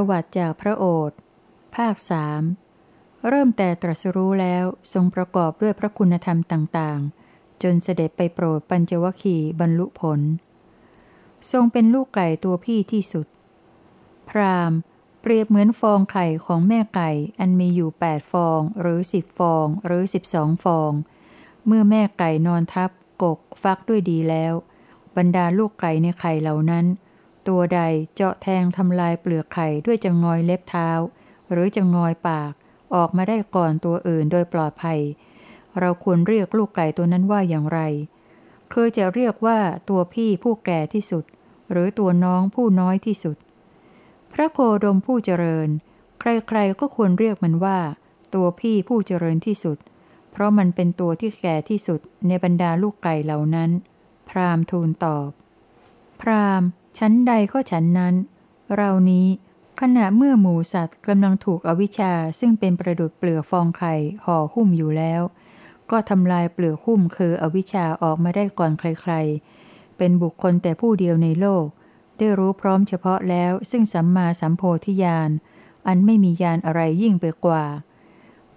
ประวัติจากพระโอษฐ์ภาคสามเริ่มแต่ตรัสรู้แล้วทรงประกอบด้วยพระคุณธรรมต่างๆ จนเสด็จไปโปรดปัญจวคีบรรลุผล ทรงเป็นลูกไก่ตัวพี่ที่สุด พรามเปรียบเหมือนฟองไข่ของแม่ไก่อันมีอยู่แปดฟองหรือสิบฟองหรือสิบสองฟอง เมื่อแม่ไก่นอนทับกกฟักด้วยดีแล้ว บรรดาลูกไก่ในไข่เหล่านั้น ตัวใดเจาะแทงทำลายเปลือกไข่ด้วยจะงอยเล็บเท้า หรือจะงอยปาก ออกมาได้ก่อนตัวอื่นโดยปลอดภัย เราควรเรียกลูกไก่ตัวนั้นว่าอย่างไรเคือจะเรียกว่าตัวพี่ผู้แก่ที่สุด หรือตัวน้องผู้น้อยที่สุด พระโคดมผู้เจริญ ใครๆก็ควรเรียกมันว่า ตัวพี่ผู้เจริญที่สุด เพราะมันเป็นตัวที่แก่ที่สุดในบรรดาลูกไก่เหล่านั้น พราหมณ์ทูลตอบ พราหมณ์ ชั้นใดก็ฉันนั้น เรานี้ขณะเมื่อหมูสัตว์กำลังถูกอวิชชาซึ่งเป็นประดุดเปลือกฟองไข่ห่อหุ้มอยู่แล้ว ก็ทำลายเปลือกหุ้มคืออวิชชาออกมาได้ก่อนใครๆ เป็นบุคคลแต่ผู้เดียวในโลก ได้รู้พร้อมเฉพาะแล้วซึ่งสัมมาสัมโพธิญาณอันไม่มีญาณอะไรยิ่งไปกว่า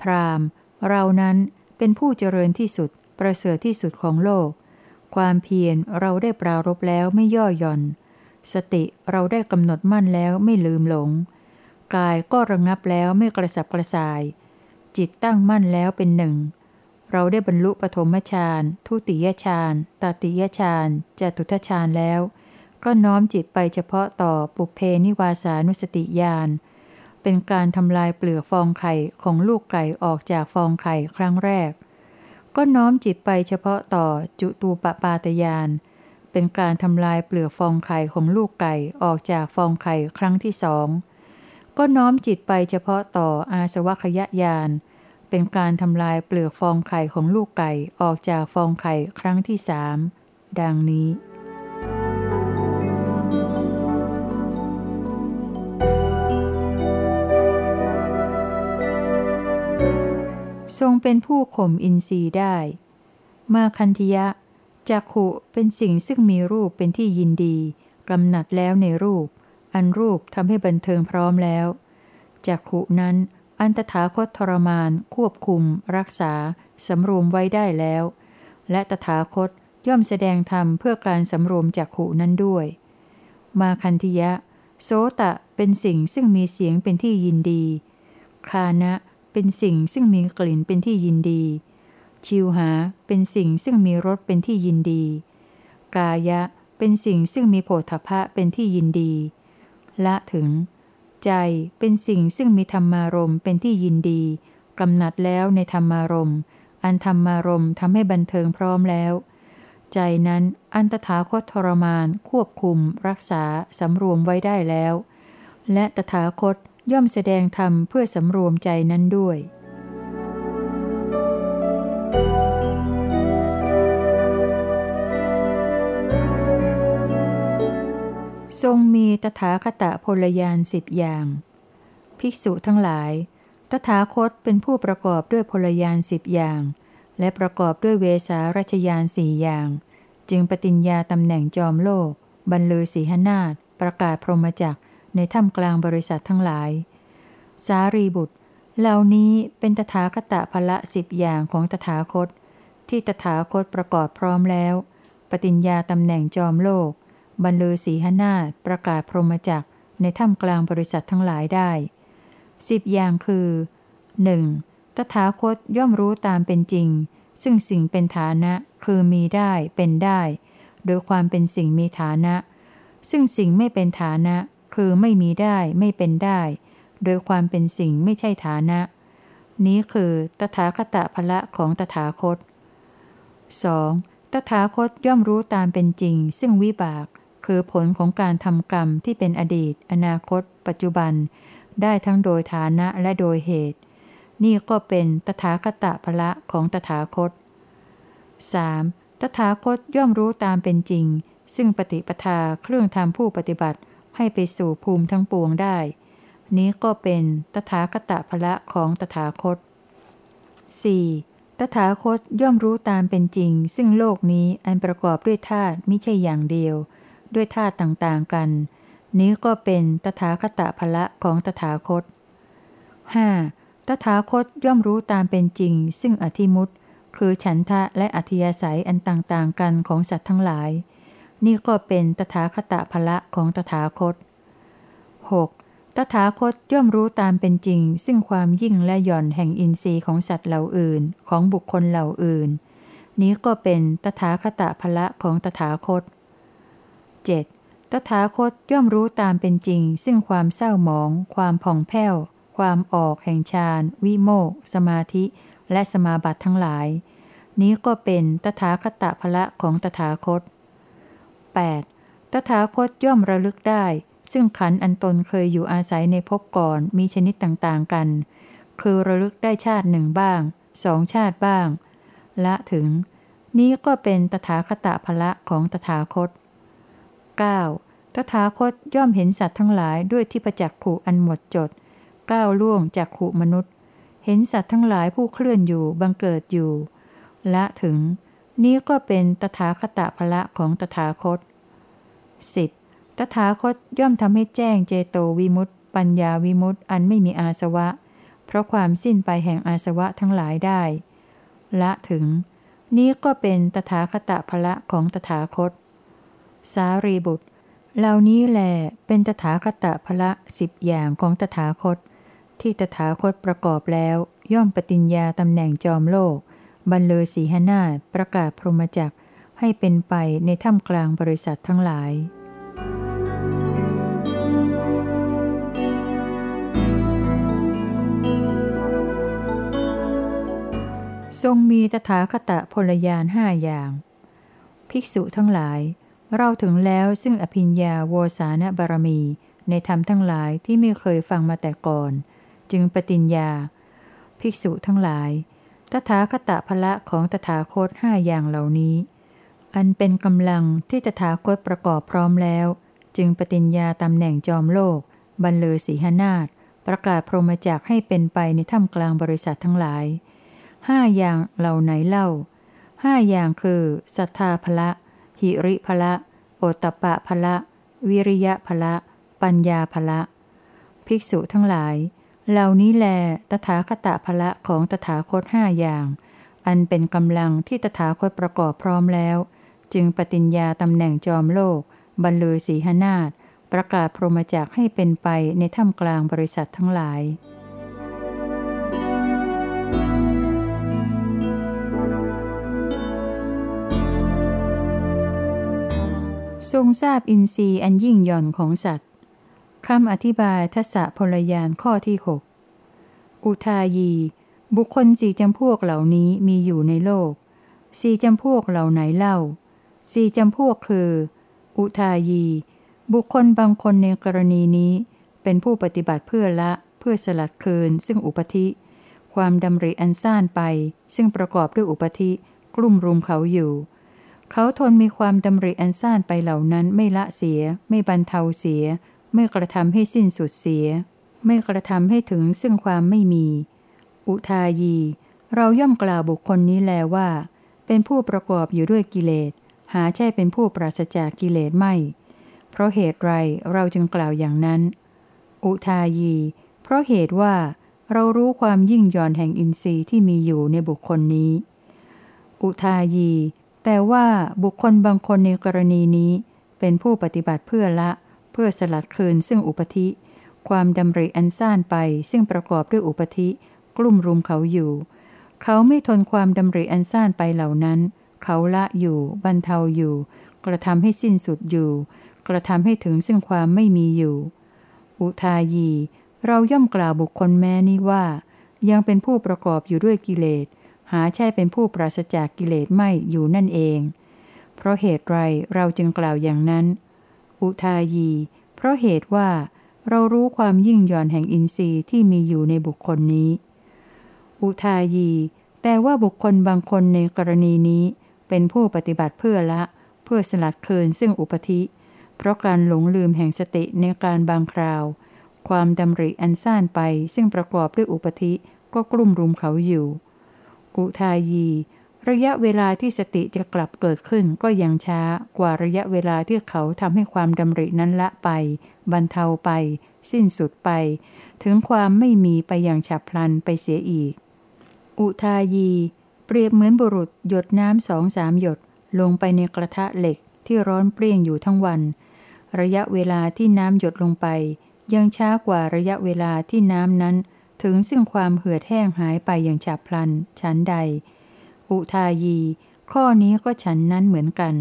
พรามเรานั้นเป็นผู้เจริญที่สุด ประเสริฐที่สุดของโลก ความเพียรเราได้ปรารบแล้วไม่ย่อหย่อน สติเราได้กำหนดมั่นแล้วไม่ลืมหลง กายก็ระงับแล้วไม่กระสับกระส่าย จิตตั้งมั่นแล้วเป็นหนึ่ง เราได้บรรลุปฐมฌานทุติยฌานตติยฌานจตุทฌานแล้ว ก็น้อมจิตไปเฉพาะต่อปุเพนิวาสานุสติญาณเป็นการทำลายเปลือกฟองไข่ของลูกไก่ออกจากฟองไข่ครั้งแรก ก็น้อมจิตไปเฉพาะต่อจุตูปปาตยาน เป็นการทำลายเปลือกฟองไข่ของลูกไก่ออกจากฟองไข่ครั้งที่สอง ก็น้อมจิตไปเฉพาะต่ออาสวัคยญาณเป็นการทำลายเปลือกฟองไข่ของลูกไก่ออกจากฟองไข่ครั้งที่สามดังนี้ทรงเป็นผู้ข่มอินทรีย์ได้ มาคันธยะ จักขุเป็นสิ่งซึ่งมีรูปเป็นที่ยินดีกำหนัดแล้วในรูป อันรูปทำให้บันเทิงพร้อมแล้วจักขุนั้น อันตถาคตทรมาน ควบคุม รักษาสำรวมไว้ได้แล้ว และตถาคตย่อมแสดงธรรมเพื่อการสำรวมจักขุนั้นด้วย มาคันธิยะ โสตะเป็นสิ่งซึ่งมีเสียงเป็นที่ยินดี คานะเป็นสิ่งซึ่งมีกลิ่นเป็นที่ยินดี ชิวหาเป็นสิ่งซึ่งมีรสเป็นที่ยินดี กายะเป็นสิ่งซึ่งมีโผฏฐะเป็นที่ยินดี ละถึง ใจเป็นสิ่งซึ่งมีธรรมารมเป็นที่ยินดีกำหนัดแล้วในธรรมารมอันธรรมารมทำให้บันเทิงพร้อมแล้ว ใจนั้นอันตถาคตทรมาน ควบคุม รักษาสำรวมไว้ได้แล้ว และตถาคตย่อมแสดงธรรมเพื่อสำรวมใจนั้นด้วย ทรงมีตถาคตพลยานสิบอย่าง ภิกษุทั้งหลาย ตถาคตเป็นผู้ประกอบด้วยพลยานสิบอย่าง และประกอบด้วยเวสารัชยานสี่อย่าง จึงปฏิญญาตำแหน่งจอมโลก บรรลือสีหนาฏประกาศพรหมจักในถ้ำกลางบริษัททั้งหลาย สารีบุตร เหล่านี้เป็นตถาคตพละสิบอย่างของตถาคต ที่ตถาคตประกอบพร้อมแล้ว ปฏิญญาตำแหน่งจอมโลก บรรลือสีหนาฏประกาศพรหมจักในถ้ำกลางบริษัททั้งหลายได้สิบอย่างคือ 1. ตถาคตย่อมรู้ตามเป็นจริง ซึ่งสิ่งเป็นฐานะคือมีได้เป็นได้ โดยความเป็นสิ่งมีฐานะ ซึ่งสิ่งไม่เป็นฐานะ คือไม่มีได้ไม่เป็นได้ โดยความเป็นสิ่งไม่ใช่ฐานะ นี้คือตถาคตพละของตถาคต 2. ตถาคตย่อมรู้ตามเป็นจริง ซึ่งวิบาก คือผลของการทำกรรมที่เป็นอดีต อนาคต ปัจจุบัน ได้ทั้งโดยฐานะและโดยเหตุ นี่ก็เป็นตถาคตพละของตถาคต 3. ตถาคตย่อมรู้ตามเป็นจริง ซึ่งปฏิปทาเครื่องทำผู้ปฏิบัติให้ไปสู่ภูมิทั้งปวงได้ นี้ก็เป็นตถาคตพละของตถาคต 4. ตถาคตย่อมรู้ตามเป็นจริง ซึ่งโลกนี้อันประกอบด้วยธาตุไม่ใช่อย่างเดียว ด้วยธาตุต่างๆกัน นี้ก็เป็นตถาคตภละของตถาคต 5. ตถาคตย่อมรู้ตามเป็นจริง ซึ่งอธิมุตคือฉันทะและอธิยาศัยอันต่างๆกันของสัตว์ทั้งหลาย นี่ก็เป็นตถาคตภละของตถาคต 6. ตถาคตย่อมรู้ตามเป็นจริง ซึ่งความยิ่งและหย่อนแห่งอินทรีย์ของสัตว์เหล่าอื่น ของบุคคลเหล่าอื่น นี้ก็เป็นตถาคตภละของตถาคต 7. ตถาคตย่อมรู้ตามเป็นจริง ซึ่งความเศร้าหมอง ความผ่องแผ้ว ความออกแห่งฌานวิโมกสมาธิ และสมาบัติทั้งหลาย นี้ก็เป็นตถาคตภละของตถาคต 8. ตถาคตย่อมระลึกได้ ซึ่งขันอันตนเคยอยู่อาศัยในภพก่อนมีชนิดต่างๆกัน คือระลึกได้ชาติหนึ่งบ้างสองชาติบ้าง ละถึง นี้ก็เป็นตถาคตภละของตถาคต 9. ตถาคตย่อมเห็นสัตว์ทั้งหลายด้วยที่ประจักขู่อันหมดจดก้าวล่วงจากขู่มนุษย์ เห็นสัตว์ทั้งหลายผู้เคลื่อนอยู่บังเกิดอยู่ละถึง นี้ก็เป็นตถาคตภละของตถาคต 10. ตถาคตย่อมทำให้แจ้งเจโตวิมุตติ ปัญญาวิมุตติอันไม่มีอาสวะ เพราะความสิ้นไปแห่งอาสวะทั้งหลายได้ละถึง นี้ก็เป็นตถาคตภละของตถาคต สารีบุตร เหล่านี้แหลเป็นตถาคตภละสิบอย่างของตถาคต ที่ตถาคตประกอบแล้ว ย่อมปฏิญญาตำแหน่งจอมโลก บรรเลอสีหนาฏประกาศพรหมจักให้เป็นไปในถ้ำกลางบริษัททั้งหลายทรงมีตถาคตพลยานห้าอย่าง ภิกษุทั้งหลาย เราถึงแล้วซึ่งอภิญญาโวสานบารมี ในธรรมทั้งหลายที่ไม่เคยฟังมาแต่ก่อน จึงปฏิญญา ภิกษุทั้งหลาย ตถาคตพละของตถาคตห้าอย่างเหล่านี้ อันเป็นกำลังที่ตถาคตประกอบพร้อมแล้ว จึงปฏิญญาตำแหน่งจอมโลก บรรเลอสีหนาฏประกาศพรหมจักให้เป็นไปในถ้ำกลางบริษัททั้งหลายห้าอย่างเหล่าไหนเล่าห้าอย่างคือศรัทธาภละ หิริภละโอตตปะภละ วิริยะภละ ปัญญาภละ ภิกษุทั้งหลาย เหล่านี้แล ตถาคตภละของตถาคตห้าอย่าง อันเป็นกำลังที่ตถาคตประกอบพร้อมแล้ว จึงปฏิญญาตำแหน่งจอมโลก บรรลือสีหนาฏประกาศพรหมจักให้เป็นไปในถ้ำกลางบริษัททั้งหลาย ทรงทราบอินทรีย์อันยิ่งหย่อนของสัตว์คำอธิบายทัศพลยานข้อที่ 6 อุทายี บุคคลสี่จำพวกเหล่านี้มีอยู่ในโลก สี่จำพวกเหล่าไหนเล่า สี่จำพวกคือ อุทายี บุคคลบางคนในกรณีนี้ เป็นผู้ปฏิบัติเพื่อละ เพื่อสลัดคืน ซึ่งอุปธิ ความดำริอันซ่านไป ซึ่งประกอบด้วยอุปธิ กลุ่มรุมเขาอยู่ เขาทนมีความดำริอันซ่านไปเหล่านั้นไม่ละเสีย ไม่บรรเทาเสีย ไม่กระทำให้สิ้นสุดเสีย ไม่กระทำให้ถึงซึ่งความไม่มี อุทายี เราย่อมกล่าวบุคคลนี้แลว่า เป็นผู้ประกอบอยู่ด้วยกิเลส หาใช่เป็นผู้ปราศจากกิเลสไม่ เพราะเหตุไรเราจึงกล่าวอย่างนั้น อุทายี เพราะเหตุว่าเรารู้ความยิ่งย่อนแห่งอินทรีย์ที่มีอยู่ในบุคคลนี้ อุทายี แต่ว่าบุคคลบางคนในกรณีนี้เป็นผู้ปฏิบัติเพื่อละ เพื่อสลัดคืนซึ่งอุปธิ ความดำริอันซ่านไปซึ่งประกอบด้วยอุปธิ กลุ่มรุมเขาอยู่ เขาไม่ทนความดำริอันซ่านไปเหล่านั้น เขาละอยู่ บรรเทาอยู่ กระทำให้สิ้นสุดอยู่ กระทำให้ถึงซึ่งความไม่มีอยู่ อุทายี เราย่อมกล่าวบุคคลแม้นี้ว่า ยังเป็นผู้ประกอบอยู่ด้วยกิเลส หาใช่เป็นผู้ปราศจากกิเลสไม่อยู่นั่นเอง เพราะเหตุไรเราจึงกล่าวอย่างนั้น อุทายี เพราะเหตุว่าเรารู้ความยิ่งย่อนแห่งอินทรีย์ที่มีอยู่ในบุคคลนี้ อุทายีแต่ว่าบุคคลบางคนในกรณีนี้ เป็นผู้ปฏิบัติเพื่อละ เพื่อสลัดคืนซึ่งอุปธิ เพราะการหลงลืมแห่งสติในการบางคราว ความดำริอันซ่านไปซึ่งประกอบด้วยอุปธิก็กลุ่มรุมเขาอยู่ อุทายี ระยะเวลาที่สติจะกลับเกิดขึ้นก็ยังช้ากว่าระยะเวลาที่เขาทำให้ความดำรินั้นละไป บรรเทาไป สิ้นสุดไป ถึงความไม่มีไปอย่างฉับพลันไปเสียอีก อุทายี เปรียบเหมือนบุรุษหยดน้ำสองสามหยดลงไปในกระทะเหล็กที่ร้อนเปรี้ยงอยู่ทั้งวัน ระยะเวลาที่น้ำหยดลงไป ยังช้ากว่าระยะเวลาที่น้ำนั้น ถึงซึ่งความเหือดแห้งหายไปอย่างฉับพลันชั้นใด อุทายี ข้อนี้ก็ฉันนั้นเหมือนกัน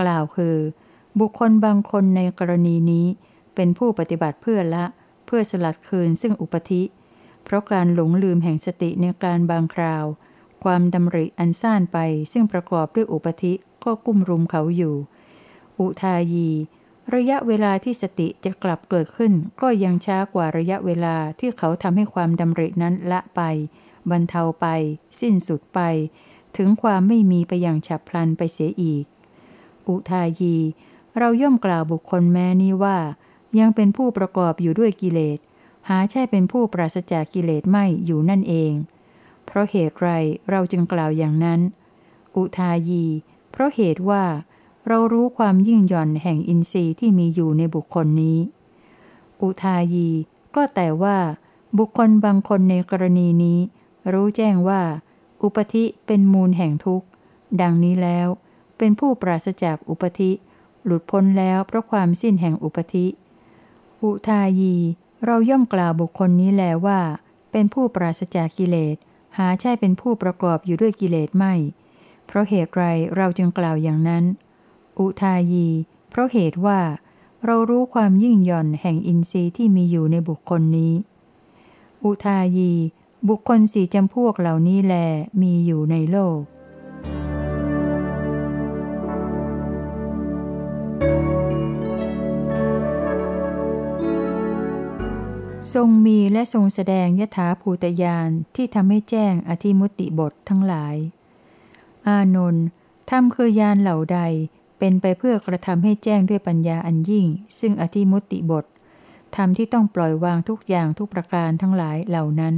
กล่าวคือ บุคคลบางคนในกรณีนี้เป็นผู้ปฏิบัติเพื่อละ เพื่อสลัดคืนซึ่งอุปธิ เพราะการหลงลืมแห่งสติในการบางคราว ความดำริอันซ่านไปซึ่งประกอบด้วยอุปธิก็กุ้มรุมเขาอยู่ อุทายี ระยะเวลาที่สติจะกลับเกิดขึ้น ก็ยังช้ากว่าระยะเวลาที่เขาทำให้ความดำรินั้นละไป บรรเทาไป สิ้นสุดไป ถึงความไม่มีไปอย่างฉับพลันไปเสียอีก อุทายี เราย่อมกล่าวบุคคลแม้นี้ว่า ยังเป็นผู้ประกอบอยู่ด้วยกิเลส หาใช่เป็นผู้ปราศจากกิเลสไม่อยู่นั่นเอง เพราะเหตุไรเราจึงกล่าวอย่างนั้น อุทายี เพราะเหตุว่า เรารู้ความยิ่งหย่อนแห่งอินทรีย์ที่มีอยู่ในบุคคลนี้ อุทายี ก็แต่ว่า บุคคลบางคนในกรณีนี้ รู้แจ้งว่า อุปธิเป็นมูลแห่งทุกข์ ดังนี้แล้ว เป็นผู้ปราศจากอุปธิ หลุดพ้นแล้วเพราะความสิ้นแห่งอุปธิ อุทายี เราย่อมกล่าวบุคคลนี้แล้วว่า เป็นผู้ปราศจากกิเลส หาใช่เป็นผู้ประกอบอยู่ด้วยกิเลสไม่ เพราะเหตุไรเราจึงกล่าวอย่างนั้น อุทายี เพราะเหตุว่า เรารู้ความยิ่งหย่อนแห่งอินทรีย์ที่มีอยู่ในบุคคลนี้ อุทายี บุคคลสี่จำพวกเหล่านี้แลมีอยู่ในโลกทรงมีและทรงแสดงยถาภูตยานที่ทำให้แจ้งอธิมุติบททั้งหลาย อานนท์ธรรมคือยานเหล่าใด เป็นไปเพื่อกระทำให้แจ้งด้วยปัญญาอันยิ่ง ซึ่งอธิมุติบทธรรมที่ต้องปล่อยวางทุกอย่างทุกประการทั้งหลายเหล่านั้น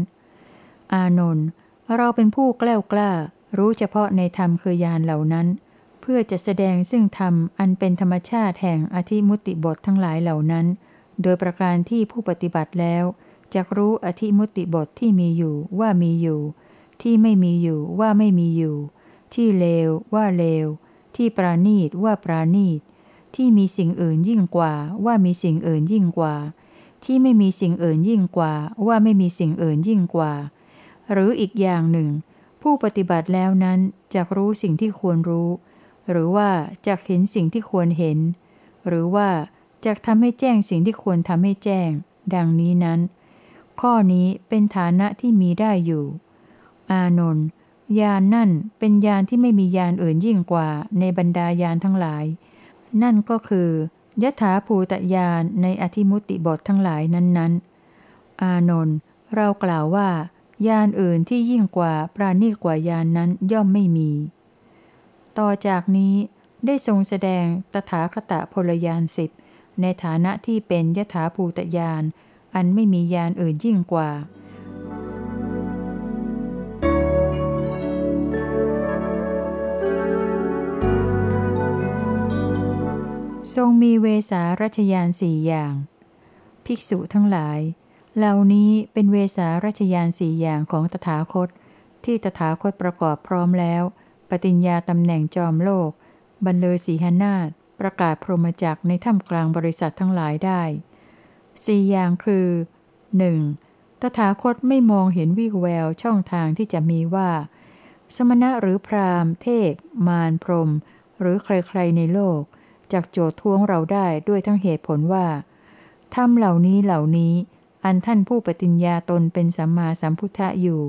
อานนท์เราเป็นผู้กล้ากล้า รู้เฉพาะในธรรมคือยานเหล่านั้น เพื่อจะแสดงซึ่งธรรมอันเป็นธรรมชาติแห่งอธิมุติบททั้งหลายเหล่านั้น โดยประการที่ผู้ปฏิบัติแล้วจะรู้อธิมุติบทที่มีอยู่ว่ามีอยู่ ที่ไม่มีอยู่ว่าไม่มีอยู่ ที่เลวว่าเลว ที่ปราณีตว่าปราณีต ที่มีสิ่งอื่นยิ่งกว่า ว่ามีสิ่งอื่นยิ่งกว่า ที่ไม่มีสิ่งอื่นยิ่งกว่า ว่าไม่มีสิ่งอื่นยิ่งกว่า หรืออีกอย่างหนึ่ง ผู้ปฏิบัติแล้วนั้นจะรู้สิ่งที่ควรรู้ หรือว่าจะเห็นสิ่งที่ควรเห็น หรือว่าจะทำให้แจ้งสิ่งที่ควรทำให้แจ้ง ดังนี้นั้น ข้อนี้เป็นฐานะที่มีได้อยู่ อานนท์ ยานนั่นเป็นยานที่ไม่มียานอื่นยิ่งกว่าในบรรดายานทั้งหลาย นั่นก็คือยถาภูตยานในอธิมุติบททั้งหลายนั้นๆ อานนท์เรากล่าวว่ายานอื่นที่ยิ่งกว่าปราณีกว่ายานนั้นย่อมไม่มี ต่อจากนี้ได้ทรงแสดงตถาคตพลยานสิบในฐานะที่เป็นยถาภูตยานอันไม่มียานอื่นยิ่งกว่า ทรงมีเวสารัชยานสี่อย่าง ภิกษุทั้งหลาย เหล่านี้เป็นเวสารัชยานสี่อย่างของตถาคต ที่ตถาคตประกอบพร้อมแล้ว ปฏิญญาตำแหน่งจอมโลก บรรเลยสีหนาฏประกาศพรหมจักในถ้ำกลางบริษัททั้งหลายได้สี่อย่างคือ 1. ตถาคตไม่มองเห็นวิแววช่องทางที่จะมีว่า สมณะหรือพราหมณ์ เทพ มารพรม หรือใครๆในโลก จากโจทท้วงเราได้ด้วยทั้งเหตุผลว่าทำเหล่านี้เหล่านี้ อันท่านผู้ปฏิญญาตนเป็นสัมมาสัมพุทธะอยู่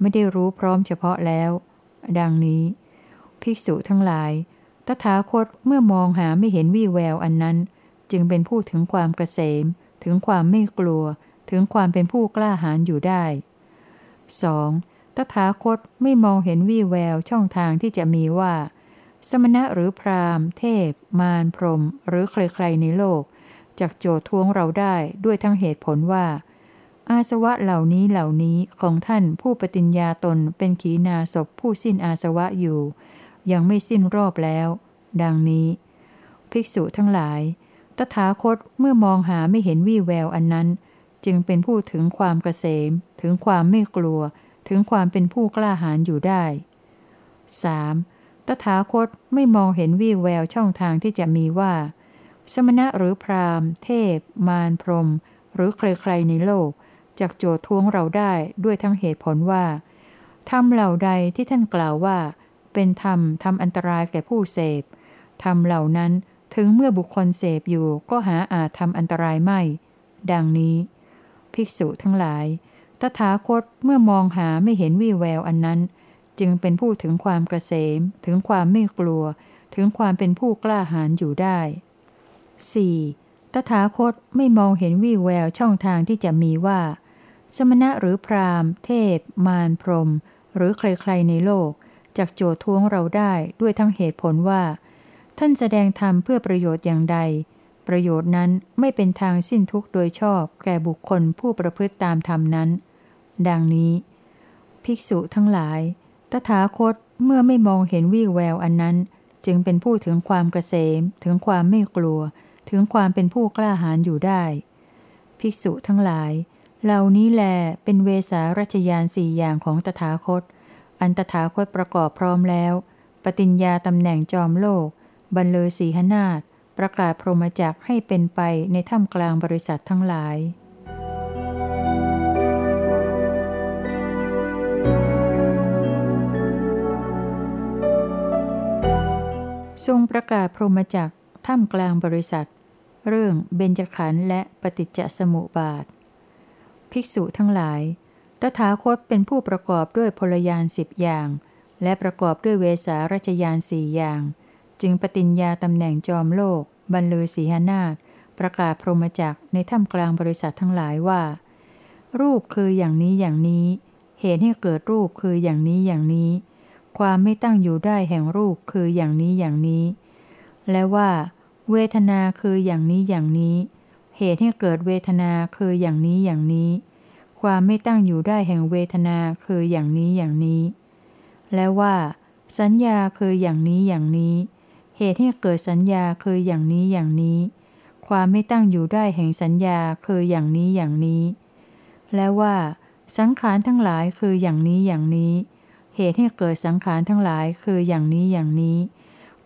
ไม่ได้รู้พร้อมเฉพาะแล้ว ดังนี้ ภิกษุทั้งหลาย ตถาคตเมื่อมองหาไม่เห็นวี่แววอันนั้น จึงเป็นผู้ถึงความเกษม ถึงความไม่กลัว ถึงความเป็นผู้กล้าหาญอยู่ได้ 2. ตถาคตไม่มองเห็นวี่แววช่องทางที่จะมีว่า สมณะหรือพราหมณ์ เทพ มารพรม หรือใครๆในโลกจากโจทวงเราได้ด้วยทั้งเหตุผลว่า อาสวะเหล่านี้เหล่านี้ของท่านผู้ปฏิญญาตนเป็นขีณาศพผู้สิ้นอาสวะอยู่ ยังไม่สิ้นรอบแล้ว ดังนี้ ภิกษุทั้งหลาย ตถาคตเมื่อมองหาไม่เห็นวี่แววอันนั้น จึงเป็นผู้ถึงความเกษม ถึงความไม่กลัว ถึงความเป็นผู้กล้าหาญอยู่ได้ 3. ตถาคตไม่มองเห็นวี่แววช่องทางที่จะมีว่า สมณะหรือพราหมณ์ เทพ มารพรม หรือใครๆในโลกจากโจททวงเราได้ด้วยทั้งเหตุผลว่าทำเหล่าใดที่ท่านกล่าวว่า เป็นธรรมทำอันตรายแก่ผู้เสพทำเหล่านั้นถึงเมื่อบุคคลเสพอยู่ก็หาอาจทำอันตรายไม่ ดังนี้ ภิกษุทั้งหลาย ตถาคตเมื่อมองหาไม่เห็นวี่แววอันนั้น จึงเป็นผู้ถึงความเกษม ถึงความไม่กลัว ถึงความเป็นผู้กล้าหาญอยู่ได้ 4. ตถาคตไม่มองเห็นวี่แววช่องทางที่จะมีว่า สมณะหรือพราหมณ์ เทพ มารพรม หรือใครๆในโลกจากโจทวงเราได้ด้วยทั้งเหตุผลว่า ท่านแสดงธรรมเพื่อประโยชน์อย่างใด ประโยชน์นั้นไม่เป็นทางสิ้นทุกข์โดยชอบแก่บุคคลผู้ประพฤติตามธรรมนั้น ดังนี้ ภิกษุทั้งหลาย ตถาคตเมื่อไม่มองเห็นวี่แววอันนั้น จึงเป็นผู้ถึงความเกษม ถึงความไม่กลัว ถึงความเป็นผู้กล้าหาญอยู่ได้ ภิกษุทั้งหลาย เหล่านี้แลเป็นเวสารัชยานสี่อย่างของตถาคต อันตถาคตประกอบพร้อมแล้ว ปฏิญญาตำแหน่งจอมโลก บรรเลอสีหนาฏประกาศพรหมจักให้เป็นไปในถ้ำกลางบริษัททั้งหลาย ทรงประกาศพรหมจักถ้ำกลางบริษัท เรื่องเบญจขันธ์และปฏิจจสมุปบาท ภิกษุทั้งหลาย ตถาคตเป็นผู้ประกอบด้วยพลยานสิบอย่าง และประกอบด้วยเวสารัชยานสี่อย่าง จึงปฏิญญาตำแหน่งจอมโลก บรรลือสีหนาฏประกาศพรหมจักในถ้ำกลางบริษัททั้งหลายว่า รูปคืออย่างนี้อย่างนี้ เหตุให้เกิดรูปคืออย่างนี้อย่างนี้ ความไม่ตั้งอยู่ได้แห่งรูปคืออย่างนี้อย่างนี้ และว่า เวทนาคืออย่างนี้อย่างนี้ เหตุให้เกิดเวทนาคืออย่างนี้อย่างนี้ ความไม่ตั้งอยู่ได้แห่งเวทนาคืออย่างนี้อย่างนี้ และว่า สัญญาคืออย่างนี้อย่างนี้ เหตุให้เกิดสัญญาคืออย่างนี้อย่างนี้ ความไม่ตั้งอยู่ได้แห่งสัญญาคืออย่างนี้อย่างนี้ และว่า สังขารทั้งหลายคืออย่างนี้อย่างนี้ เหตุให้เกิดสังขารทั้งหลายคืออย่างนี้อย่างนี้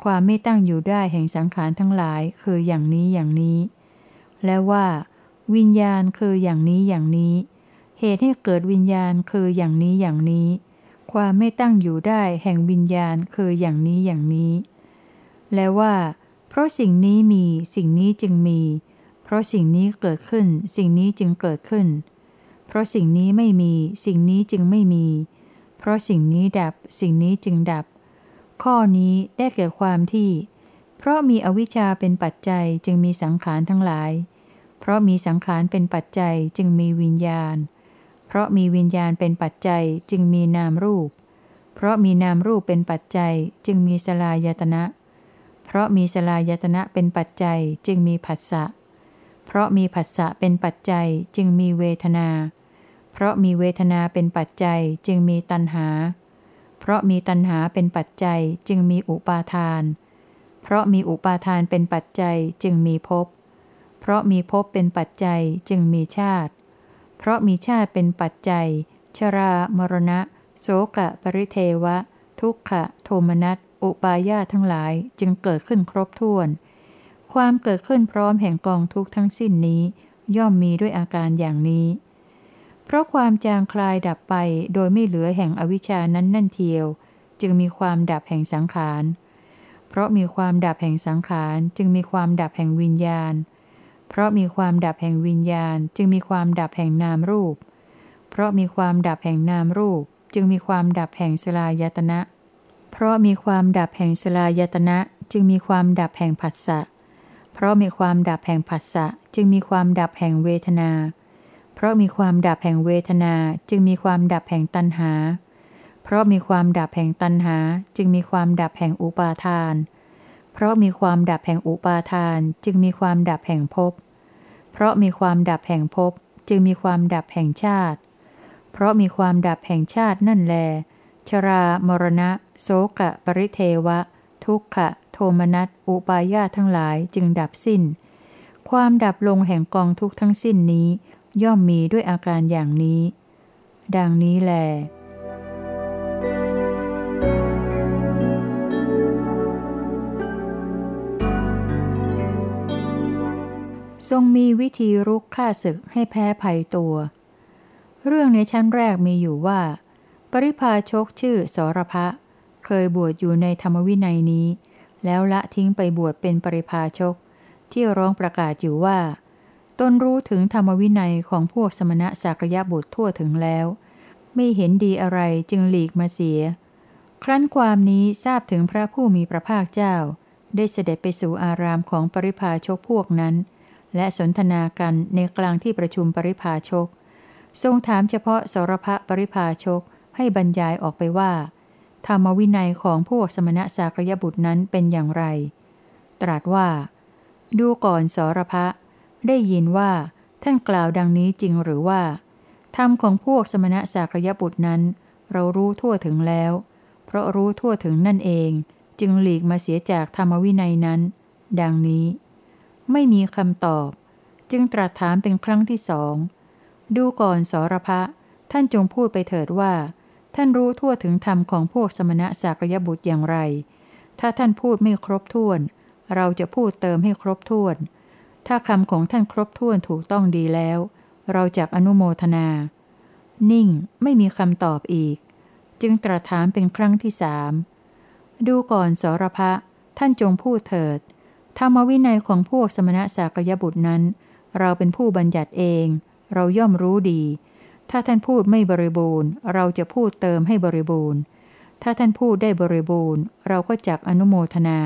ความไม่ตั้งอยู่ได้แห่งสังขารทั้งหลายคืออย่างนี้อย่างนี้ และว่า วิญญาณคืออย่างนี้อย่างนี้ เหตุให้เกิดวิญญาณคืออย่างนี้อย่างนี้ ความไม่ตั้งอยู่ได้แห่งวิญญาณคืออย่างนี้อย่างนี้ และว่า เพราะสิ่งนี้มีสิ่งนี้จึงมี เพราะสิ่งนี้เกิดขึ้น สิ่งนี้จึงเกิดขึ้น เพราะสิ่งนี้ไม่มี สิ่งนี้จึงไม่มี เพราะสิ่งนี้ดับสิ่งนี้จึงดับ ข้อนี้ได้แก่ความที่ เพราะมีอวิชชาเป็นปัจจัยจึงมีสังขารทั้งหลาย เพราะมีสังขารเป็นปัจจัยจึงมีวิญญาณ เพราะมีวิญญาณเป็นปัจจัยจึงมีนามรูป เพราะมีนามรูปเป็นปัจจัยจึงมีสลายตนะ เพราะมีสลายตนะเป็นปัจจัยจึงมีผัสสะเพราะมีผัสสะเป็นปัจจัยจึงมีเวทนาเราะมีเวทนาเป็นปัจจัยจึงมีตัณหา เพราะมีตัณหาเป็นปัจจัยจึงมีอุปาทาน เพราะมีอุปาทานเป็นปัจจัยจึงมีภพ เพราะมีภพเป็นปัจจัยจึงมีชาติ เพราะมีชาติเป็นปัจจัย ชรา มรณะ โสกะ ปริเทวะ ทุกขะ โทมนัส อุปาญาทั้งหลายจึงเกิดขึ้นครบถ้วน ความเกิดขึ้นพร้อมแห่งกองทุกทั้งสิ้นนี้ ย่อมมีด้วยอาการอย่างนี้ เพราะความจางคลายดับไปโดยไม่เหลือแห่งอวิชานั้นนั่นเทียว จึงมีความดับแห่งสังขาร เพราะมีความดับแห่งสังขาร จึงมีความดับแห่งวิญญาณ เพราะมีความดับแห่งวิญญาณ จึงมีความดับแห่งนามรูป เพราะมีความดับแห่งนามรูป จึงมีความดับแห่งสลายตนะ เพราะมีความดับแห่งสลายตนะ จึงมีความดับแห่งผัสสะ เพราะมีความดับแห่งผัสสะ จึงมีความดับแห่งเวทนาเพราะมีความดับแห่งเวทนาจึงมีความดับแห่งตัณหา เพราะมีความดับแห่งตัณหา จึงมีความดับแห่งอุปาทาน เพราะมีความดับแห่งอุปาทาน จึงมีความดับแห่งภพ เพราะมีความดับแห่งภพ จึงมีความดับแห่งชาติ เพราะมีความดับแห่งชาตินั่นแล ชรา มรณะ โสกะ ปริเทวะ ทุกขะ โทมนัส อุปายาทั้งหลายจึงดับสิ้น ความดับลงแห่งกองทุกทั้งสิ้นนี้ ย่อมมีด้วยอาการอย่างนี้ ดังนี้แหลทรงมีวิธีรุกฆ่าศึกให้แพ้ภัยตัว เรื่องในชั้นแรกมีอยู่ว่า ปริพาชกชื่อสรพะ เคยบวชอยู่ในธรรมวินัยนี้ แล้วละทิ้งไปบวชเป็นปริพาชก ที่ร้องประกาศอยู่ว่า ตนรู้ถึงธรรมวินัยของพวกสมณะสากยบุตรทั่วถึงแล้ว ไม่เห็นดีอะไรจึงหลีกมาเสีย ครั้นความนี้ทราบถึงพระผู้มีพระภาคเจ้า ได้เสด็จไปสู่อารามของปริพาชกพวกนั้น และสนทนากันในกลางที่ประชุมปริพาชก ทรงถามเฉพาะสรพะปริพาชกให้บรรยายออกไปว่า ธรรมวินัยของพวกสมณะสากยบุตรนั้นเป็นอย่างไร ตรัสว่า ดูก่อนสรพะ ได้ยินว่าท่านกล่าวดังนี้จริงหรือว่า ธรรมของพวกสมณะสากยบุตรนั้น เรารู้ทั่วถึงแล้ว เพราะรู้ทั่วถึงนั่นเอง จึงหลีกมาเสียจากธรรมวินัยนั้น ดังนี้ ไม่มีคำตอบ จึงตรัสถามเป็นครั้งที่สอง ดูก่อนสรพะ ท่านจงพูดไปเถิดว่า ท่านรู้ทั่วถึงธรรมของพวกสมณะสากยบุตรอย่างไร ถ้าท่านพูดไม่ครบถ้วน เราจะพูดเติมให้ครบถ้วน ถ้าคำของท่านครบถ้วนถูกต้องดีแล้ว เราจะอนุโมทนา นิ่งไม่มีคำตอบอีก จึงตรัสถามเป็นครั้งที่สามดูก่อนสรพะ ท่านจงพูดเถิด ธรรมวินัยของพวกสมณะสากยบุตรนั้น เราเป็นผู้บัญญัติเอง เราย่อมรู้ดี ถ้าท่านพูดไม่บริบูรณ์ เราจะพูดเติมให้บริบูรณ์ ถ้าท่านพูดได้บริบูรณ์ เราก็จักอนุโมทนา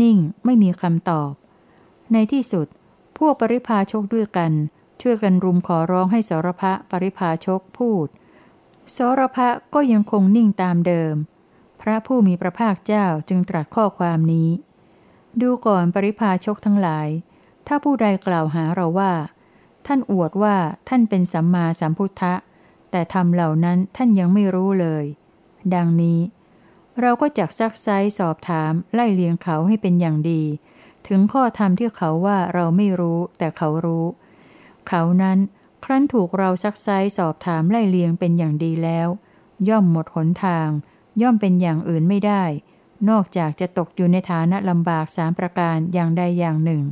นิ่งไม่มีคำตอบ ในที่สุด พวกปริพาชกด้วยกัน ช่วยกันรุมขอร้องให้สรพะปริพาชกพูด สรพะก็ยังคงนิ่งตามเดิม พระผู้มีพระภาคเจ้าจึงตรัสข้อความนี้ ดูก่อนปริพาชกทั้งหลาย ถ้าผู้ใดกล่าวหาเราว่า ท่านอวดว่าท่านเป็นสัมมาสัมพุทธะแต่ทำเหล่านั้นท่านยังไม่รู้เลย ดังนี้ เราก็จักซักไซสอบถามไล่เลียงเขาให้เป็นอย่างดี ถึงข้อธรรมที่เขาว่าเราไม่รู้แต่เขารู้ เขานั้นครั้นถูกเราซักไซสอบถามไล่เลียงเป็นอย่างดีแล้ว ย่อมหมดหนทาง ย่อมเป็นอย่างอื่นไม่ได้ นอกจากจะตกอยู่ในฐานะลำบากสามประการอย่างใดอย่างหนึ่ง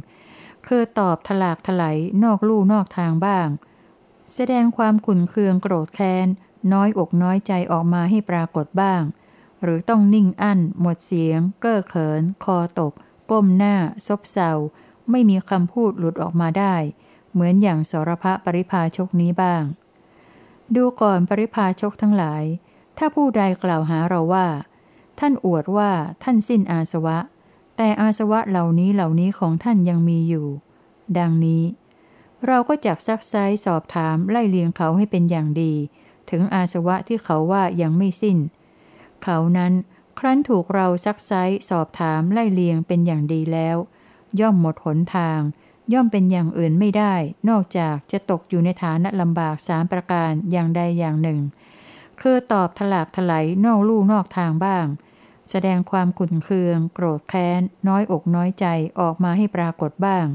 คือตอบถลากถลายนอกลู่นอกทางบ้าง แสดงความขุนเคืองโกรธแค้นน้อยอกน้อยใจออกมาให้ปรากฏบ้าง หรือต้องนิ่งอั้น หมดเสียง เก้อเขิน คอตก ก้มหน้า ซบเซา ไม่มีคำพูดหลุดออกมาได้ เหมือนอย่างสรพะปริพาชกนี้บ้าง ดูก่อนปริพาชกทั้งหลาย ถ้าผู้ใดกล่าวหาเราว่า ท่านอวดว่าท่านสิ้นอาสวะ แต่อาสวะเหล่านี้เหล่านี้ของท่านยังมีอยู่ ดังนี้ เราก็จักซักไซสอบถามไล่เลียงเขาให้เป็นอย่างดี ถึงอาสวะที่เขาว่ายังไม่สิ้น เขานั้นครั้นถูกเราซักไซสอบถามไล่เลียงเป็นอย่างดีแล้ว ย่อมหมดหนทาง ย่อมเป็นอย่างอื่นไม่ได้ นอกจากจะตกอยู่ในฐานะลำบากสามประการอย่างใดอย่างหนึ่ง คือตอบถลากถลายนอกลู่นอกทางบ้าง แสดงความขุนเคือง โกรธแค้น น้อยอกน้อยใจออกมาให้ปรากฏบ้าง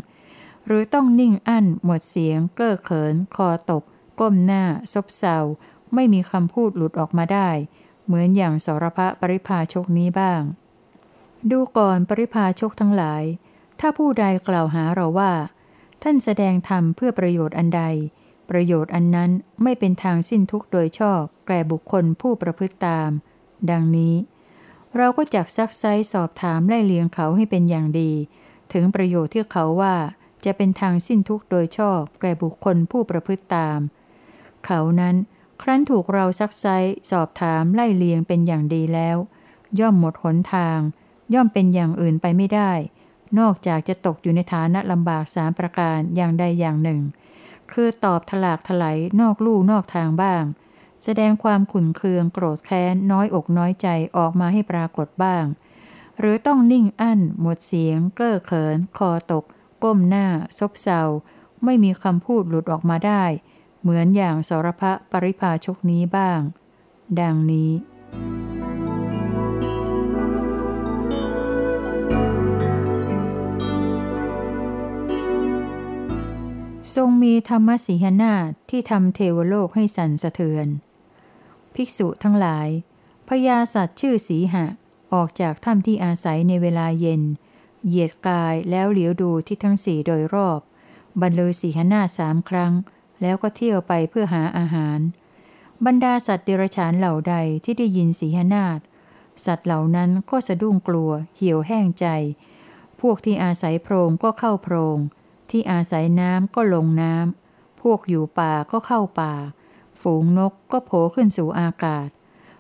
หรือต้องนิ่งอั้น หมดเสียง เก้อเขิน คอตก ก้มหน้า ซบเซาไม่มีคำพูดหลุดออกมาได้ เหมือนอย่างสรพะปริพาชกนี้บ้าง ดูก่อนปริพาชกทั้งหลาย ถ้าผู้ใดกล่าวหาเราว่า ท่านแสดงธรรมเพื่อประโยชน์อันใด ประโยชน์อันนั้นไม่เป็นทางสิ้นทุกโดยชอบแก่บุคคลผู้ประพฤติตาม ดังนี้ เราก็จักซักไซสอบถามไล่เลียงเขาให้เป็นอย่างดี ถึงประโยชน์ที่เขาว่าจะเป็นทางสิ้นทุกโดยชอบแก่บุคคลผู้ประพฤติตาม เขานั้น ครั้นถูกเราซักไซสอบถามไล่เลียงเป็นอย่างดีแล้ว ย่อมหมดหนทาง ย่อมเป็นอย่างอื่นไปไม่ได้ นอกจากจะตกอยู่ในฐานะลำบากสามประการอย่างใดอย่างหนึ่ง คือตอบถลากถลายนอกลู่นอกทางบ้าง แสดงความขุนเคืองโกรธแค้นน้อยอกน้อยใจออกมาให้ปรากฏบ้าง หรือต้องนิ่งอั้น หมดเสียง เก้อเขิน คอตก ก้มหน้า ซบเซาไม่มีคำพูดหลุดออกมาได้ เหมือนอย่างสรพะปริภาชกนี้บ้าง ดังนี้ทรงมีธรรมสีหนาที่ทำเทวโลกให้สั่นสะเทือน ภิกษุทั้งหลาย พญาสัตว์ชื่อสีหะ ออกจากถ้ำที่อาศัยในเวลาเย็น เหยียดกายแล้วเหลียวดูที่ทั้งสี่โดยรอบ บรรลือสีหนาสามครั้ง แล้วก็เที่ยวไปเพื่อหาอาหาร บรรดาสัตว์เดรัจฉานเหล่าใดที่ได้ยินสีหนาฏสัตว์เหล่านั้นก็สะดุ้งกลัว เหี่ยวแห้งใจ พวกที่อาศัยโพรงก็เข้าโพรง ที่อาศัยน้ำก็ลงน้ำ พวกอยู่ป่าก็เข้าป่า ฝูงนกก็โผล่ขึ้นสู่อากาศ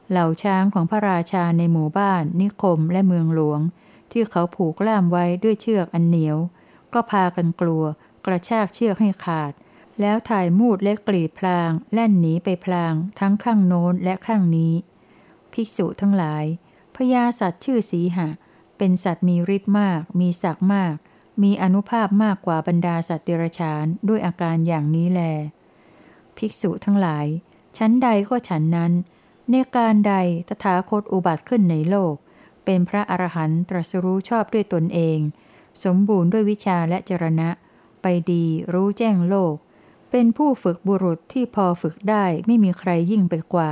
เหล่าช้างของพระราชาในหมู่บ้าน นิคมและเมืองหลวง ที่เขาผูกล่ามไว้ด้วยเชือกอันเหนียว ก็พากันกลัว กระชากเชือกให้ขาด แล้วถ่ายมูดและกรีดพลางแล่นหนีไปพลางทั้งข้างโน้นและข้างนี้ ภิกษุทั้งหลายพญาสัตว์ชื่อสีหะ เป็นสัตว์มีฤทธิ์มาก มีศักดิ์มาก มีอนุภาพมากกว่าบรรดาสัตว์เดรัจฉานด้วยอาการอย่างนี้แล ภิกษุทั้งหลาย ชั้นใดก็ฉันนั้น ในการใดตถาคตอุบัติขึ้นในโลก เป็นพระอรหันต์ตรัสรู้ชอบด้วยตนเอง สมบูรณ์ด้วยวิชาและจรณะ ไปดีรู้แจ้งโลก เป็นผู้ฝึกบุรุษที่พอฝึกได้ไม่มีใครยิ่งไปกว่า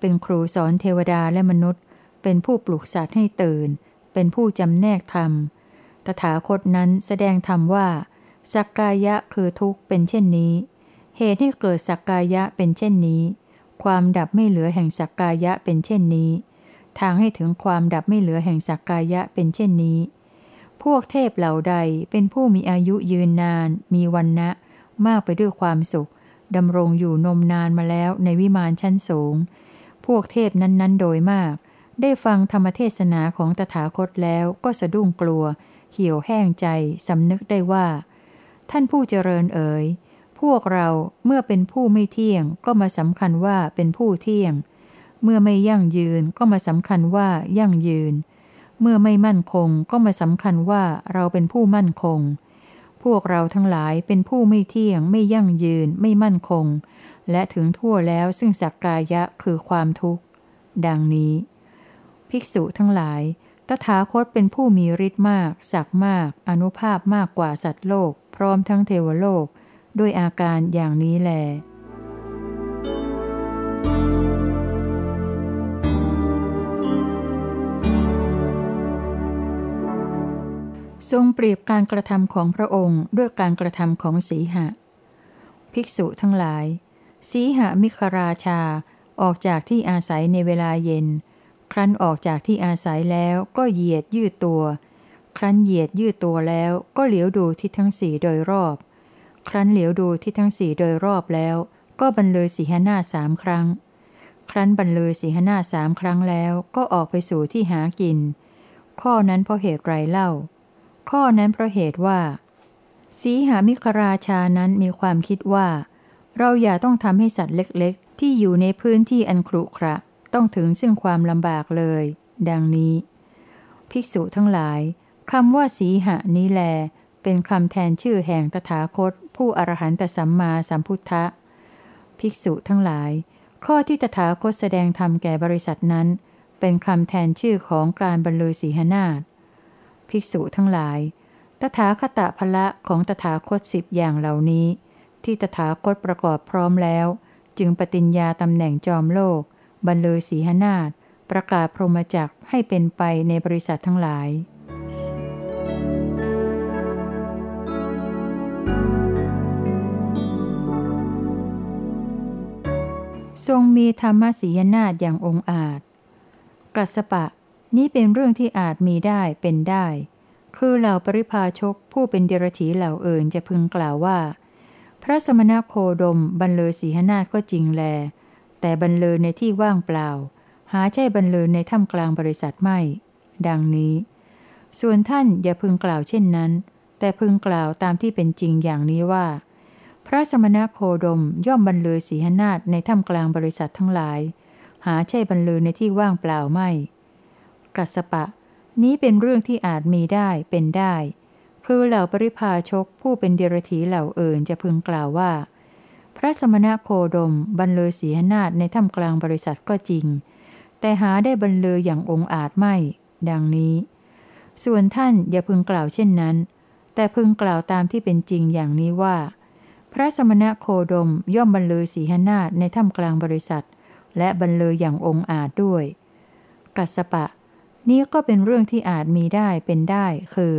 เป็นครูสอนเทวดาและมนุษย์ เป็นผู้ปลุกสัตว์ให้ตื่น เป็นผู้จำแนกธรรม ตถาคตนั้นแสดงธรรมว่า สักกายะคือทุกข์เป็นเช่นนี้ เหตุให้เกิดสักกายะเป็นเช่นนี้ ความดับไม่เหลือแห่งสักกายะเป็นเช่นนี้ ทางให้ถึงความดับไม่เหลือแห่งสักกายะเป็นเช่นนี้ พวกเทพเหล่าใดเป็นผู้มีอายุยืนนาน มีวันนะ มากไปด้วยความสุขดำรงอยู่นมนานมาแล้วในวิมานชั้นสูง พวกเทพนั้นๆ โดยมาก ได้ฟังธรรมเทศนาของตถาคตแล้วก็สะดุ้งกลัวเขียวแห้งใจสำนึกได้ว่า ท่านผู้เจริญเอ๋ย พวกเราเมื่อเป็นผู้ไม่เที่ยงก็มาสำคัญว่าเป็นผู้เที่ยง เมื่อไม่ยั่งยืนก็มาสำคัญว่ายั่งยืน เมื่อไม่มั่นคงก็มาสำคัญว่าเราเป็นผู้มั่นคง วกเราทั้งหลายเป็นผู้ไม่เที่ยง ไม่ยั่งยืน ไม่มั่นคง และถึงทั่วแล้วซึ่งสักกายะคือความทุกข์ ดังนี้ ภิกษุทั้งหลาย ตถาคตเป็นผู้มีฤทธิ์มาก ศักมาก อนุภาพมากกว่าสัตว์โลก พร้อมทั้งเทวโลก ด้วยอาการอย่างนี้แล ทรงเปรียบการกระทำของพระองค์ด้วยการกระทำของสีหะ ภิกษุทั้งหลาย สีหะมิคราชาออกจากที่อาศัยในเวลาเย็น ครั้นออกจากที่อาศัยแล้วก็เหยียดยืดตัว ครั้นเหยียดยืดตัวแล้วก็เหลียวดูที่ทั้งสี่โดยรอบ ครั้นเหลียวดูที่ทั้งสี่โดยรอบแล้ว ก็บรรเลยสีหน้าสามครั้ง ครั้นบรรเลยสีหน้าสามครั้งแล้วก็ออกไปสู่ที่หากิน ข้อนั้นเพราะเหตุไรเล่า ข้อนั้นเพราะเหตุว่า สีหามิคราชานั้นมีความคิดว่า เราอย่าต้องทำให้สัตว์เล็กๆ ที่อยู่ในพื้นที่อันครุขระ ต้องถึงซึ่งความลำบากเลย ดังนี้ ภิกษุทั้งหลายคำว่าสีหะนี้แล เป็นคำแทนชื่อแห่งตถาคต ผู้อรหันตสัมมาสัมพุทธะ ภิกษุทั้งหลาย ข้อที่ตถาคตแสดงธรรมแก่บริษัทนั้น เป็นคำแทนชื่อของการบรรลือสีหนาฏ ภิกษุทั้งหลาย ตถาคตพละของตถาคตสิบอย่างเหล่านี้ ที่ตถาคตประกอบพร้อมแล้ว จึงปฏิญญาตำแหน่งจอมโลก บรรลือสีหนาฏประกาศพรหมจักให้เป็นไปในบริษัททั้งหลายทรงมีธรรมสียนาฏอย่างองอาจ กัสปะ นี้เป็นเรื่องที่อาจมีได้เป็นได้ คือเหล่าปริพาชกผู้เป็นเดรถีเหล่าเอิญจะพึงกล่าวว่า พระสมณโคดมบรรเลอสีหนาฏก็จริงแล แต่บรรเลอในที่ว่างเปล่า หาใช่บรรเลอในถ้ำกลางบริษัทไม่ ดังนี้ ส่วนท่านอย่าพึงกล่าวเช่นนั้น แต่พึงกล่าวตามที่เป็นจริงอย่างนี้ว่า พระสมณโคดมย่อมบรรลือสีหนาฏในถ้ำกลางบริษัททั้งหลาย หาใช่บรรลือในที่ว่างเปล่าไม่ กัสปะ นี้เป็นเรื่องที่อาจมีได้เป็นได้ คือเหล่าปริพาชกผู้เป็นเดรธีเหล่าเอิญจะพึงกล่าวว่า พระสมณะโคดมบรรเลอศีหนาฏในถ้ำกลางบริษัทก็จริง แต่หาได้บรรเลออย่างองอาจไม่ ดังนี้ ส่วนท่านอย่าพึงกล่าวเช่นนั้น แต่พึงกล่าวตามที่เป็นจริงอย่างนี้ว่า พระสมณะโคดมย่อมบรรเลอศีหนาฏในถ้ำกลางบริษัท และบรรเลออย่างองอาจด้วย กัสปะ นี้ก็เป็นเรื่องที่อาจมีได้เป็นได้ คือ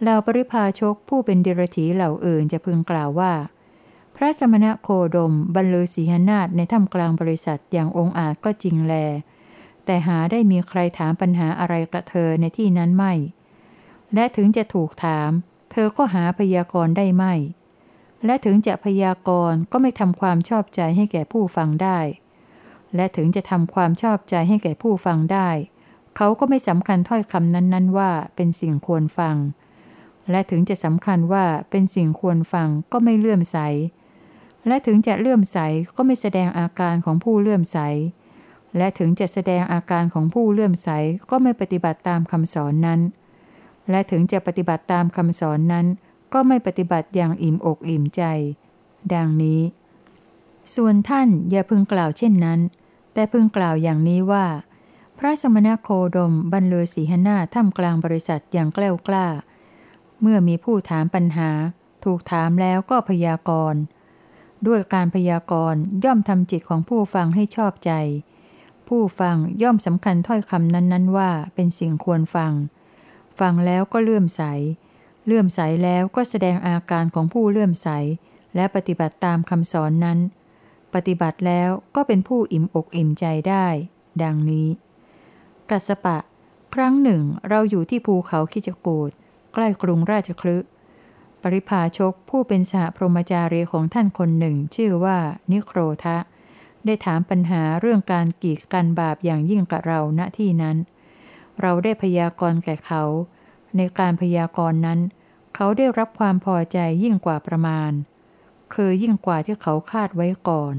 เหล่าปริพาชกผู้เป็นเดรถีเหล่าอื่นจะพึงกล่าวว่า พระสมณะโคดมบรรลือศีหนาฏในถ้ำกลางบริษัทอย่างองอาจก็จริงแล แต่หาได้มีใครถามปัญหาอะไรกับเธอในที่นั้นไม่ และถึงจะถูกถาม เธอก็หาพยากรณ์ได้ไม่ และถึงจะพยากรณ์ก็ไม่ทำความชอบใจให้แก่ผู้ฟังได้ และถึงจะทำความชอบใจให้แก่ผู้ฟังได้ เขาก็ไม่สำคัญถ้อยคำนั้น ๆ ว่าเป็นสิ่งควรฟัง และถึงจะสำคัญว่าเป็นสิ่งควรฟังก็ไม่เลื่อมใส และถึงจะเลื่อมใสก็ไม่แสดงอาการของผู้เลื่อมใส และถึงจะแสดงอาการของผู้เลื่อมใสก็ไม่ปฏิบัติตามคำสอนนั้น และถึงจะปฏิบัติตามคำสอนนั้น ก็ไม่ปฏิบัติอย่างอิ่มอกอิ่มใจ ดังนี้ ส่วนท่านอย่าพึงกล่าวเช่นนั้น แต่พึงกล่าวอย่างนี้ว่า พระสมณโคดมบรรลือศีหนาท่ามกลางบริษัทอย่างแกล้วกล้า เมื่อมีผู้ถามปัญหา ถูกถามแล้วก็พยากรณ์ด้วยการพยากรณ์ย่อมทำจิตของผู้ฟังให้ชอบใจ ผู้ฟังย่อมสำคัญถ้อยคำนั้น ๆ ว่าเป็นสิ่งควรฟัง ฟังแล้วก็เลื่อมใส เลื่อมใสแล้วก็แสดงอาการของผู้เลื่อมใส และปฏิบัติตามคำสอนนั้น ปฏิบัติแล้วก็เป็นผู้อิ่มอกอิ่มใจได้ ดังนี้ กัสปะ ครั้งหนึ่งเราอยู่ที่ภูเขาคิจกูดใกล้กรุงราชคลึปริพาชกผู้เป็นสหพรหมจารีของท่านคนหนึ่ง ชื่อว่านิโครทะ ได้ถามปัญหาเรื่องการกีดกันบาปอย่างยิ่งกับเราณที่นั้น เราได้พยากรณ์แก่เขา ในการพยากรณ์นั้น เขาได้รับความพอใจยิ่งกว่าประมาณ คือยิ่งกว่าที่เขาคาดไว้ก่อน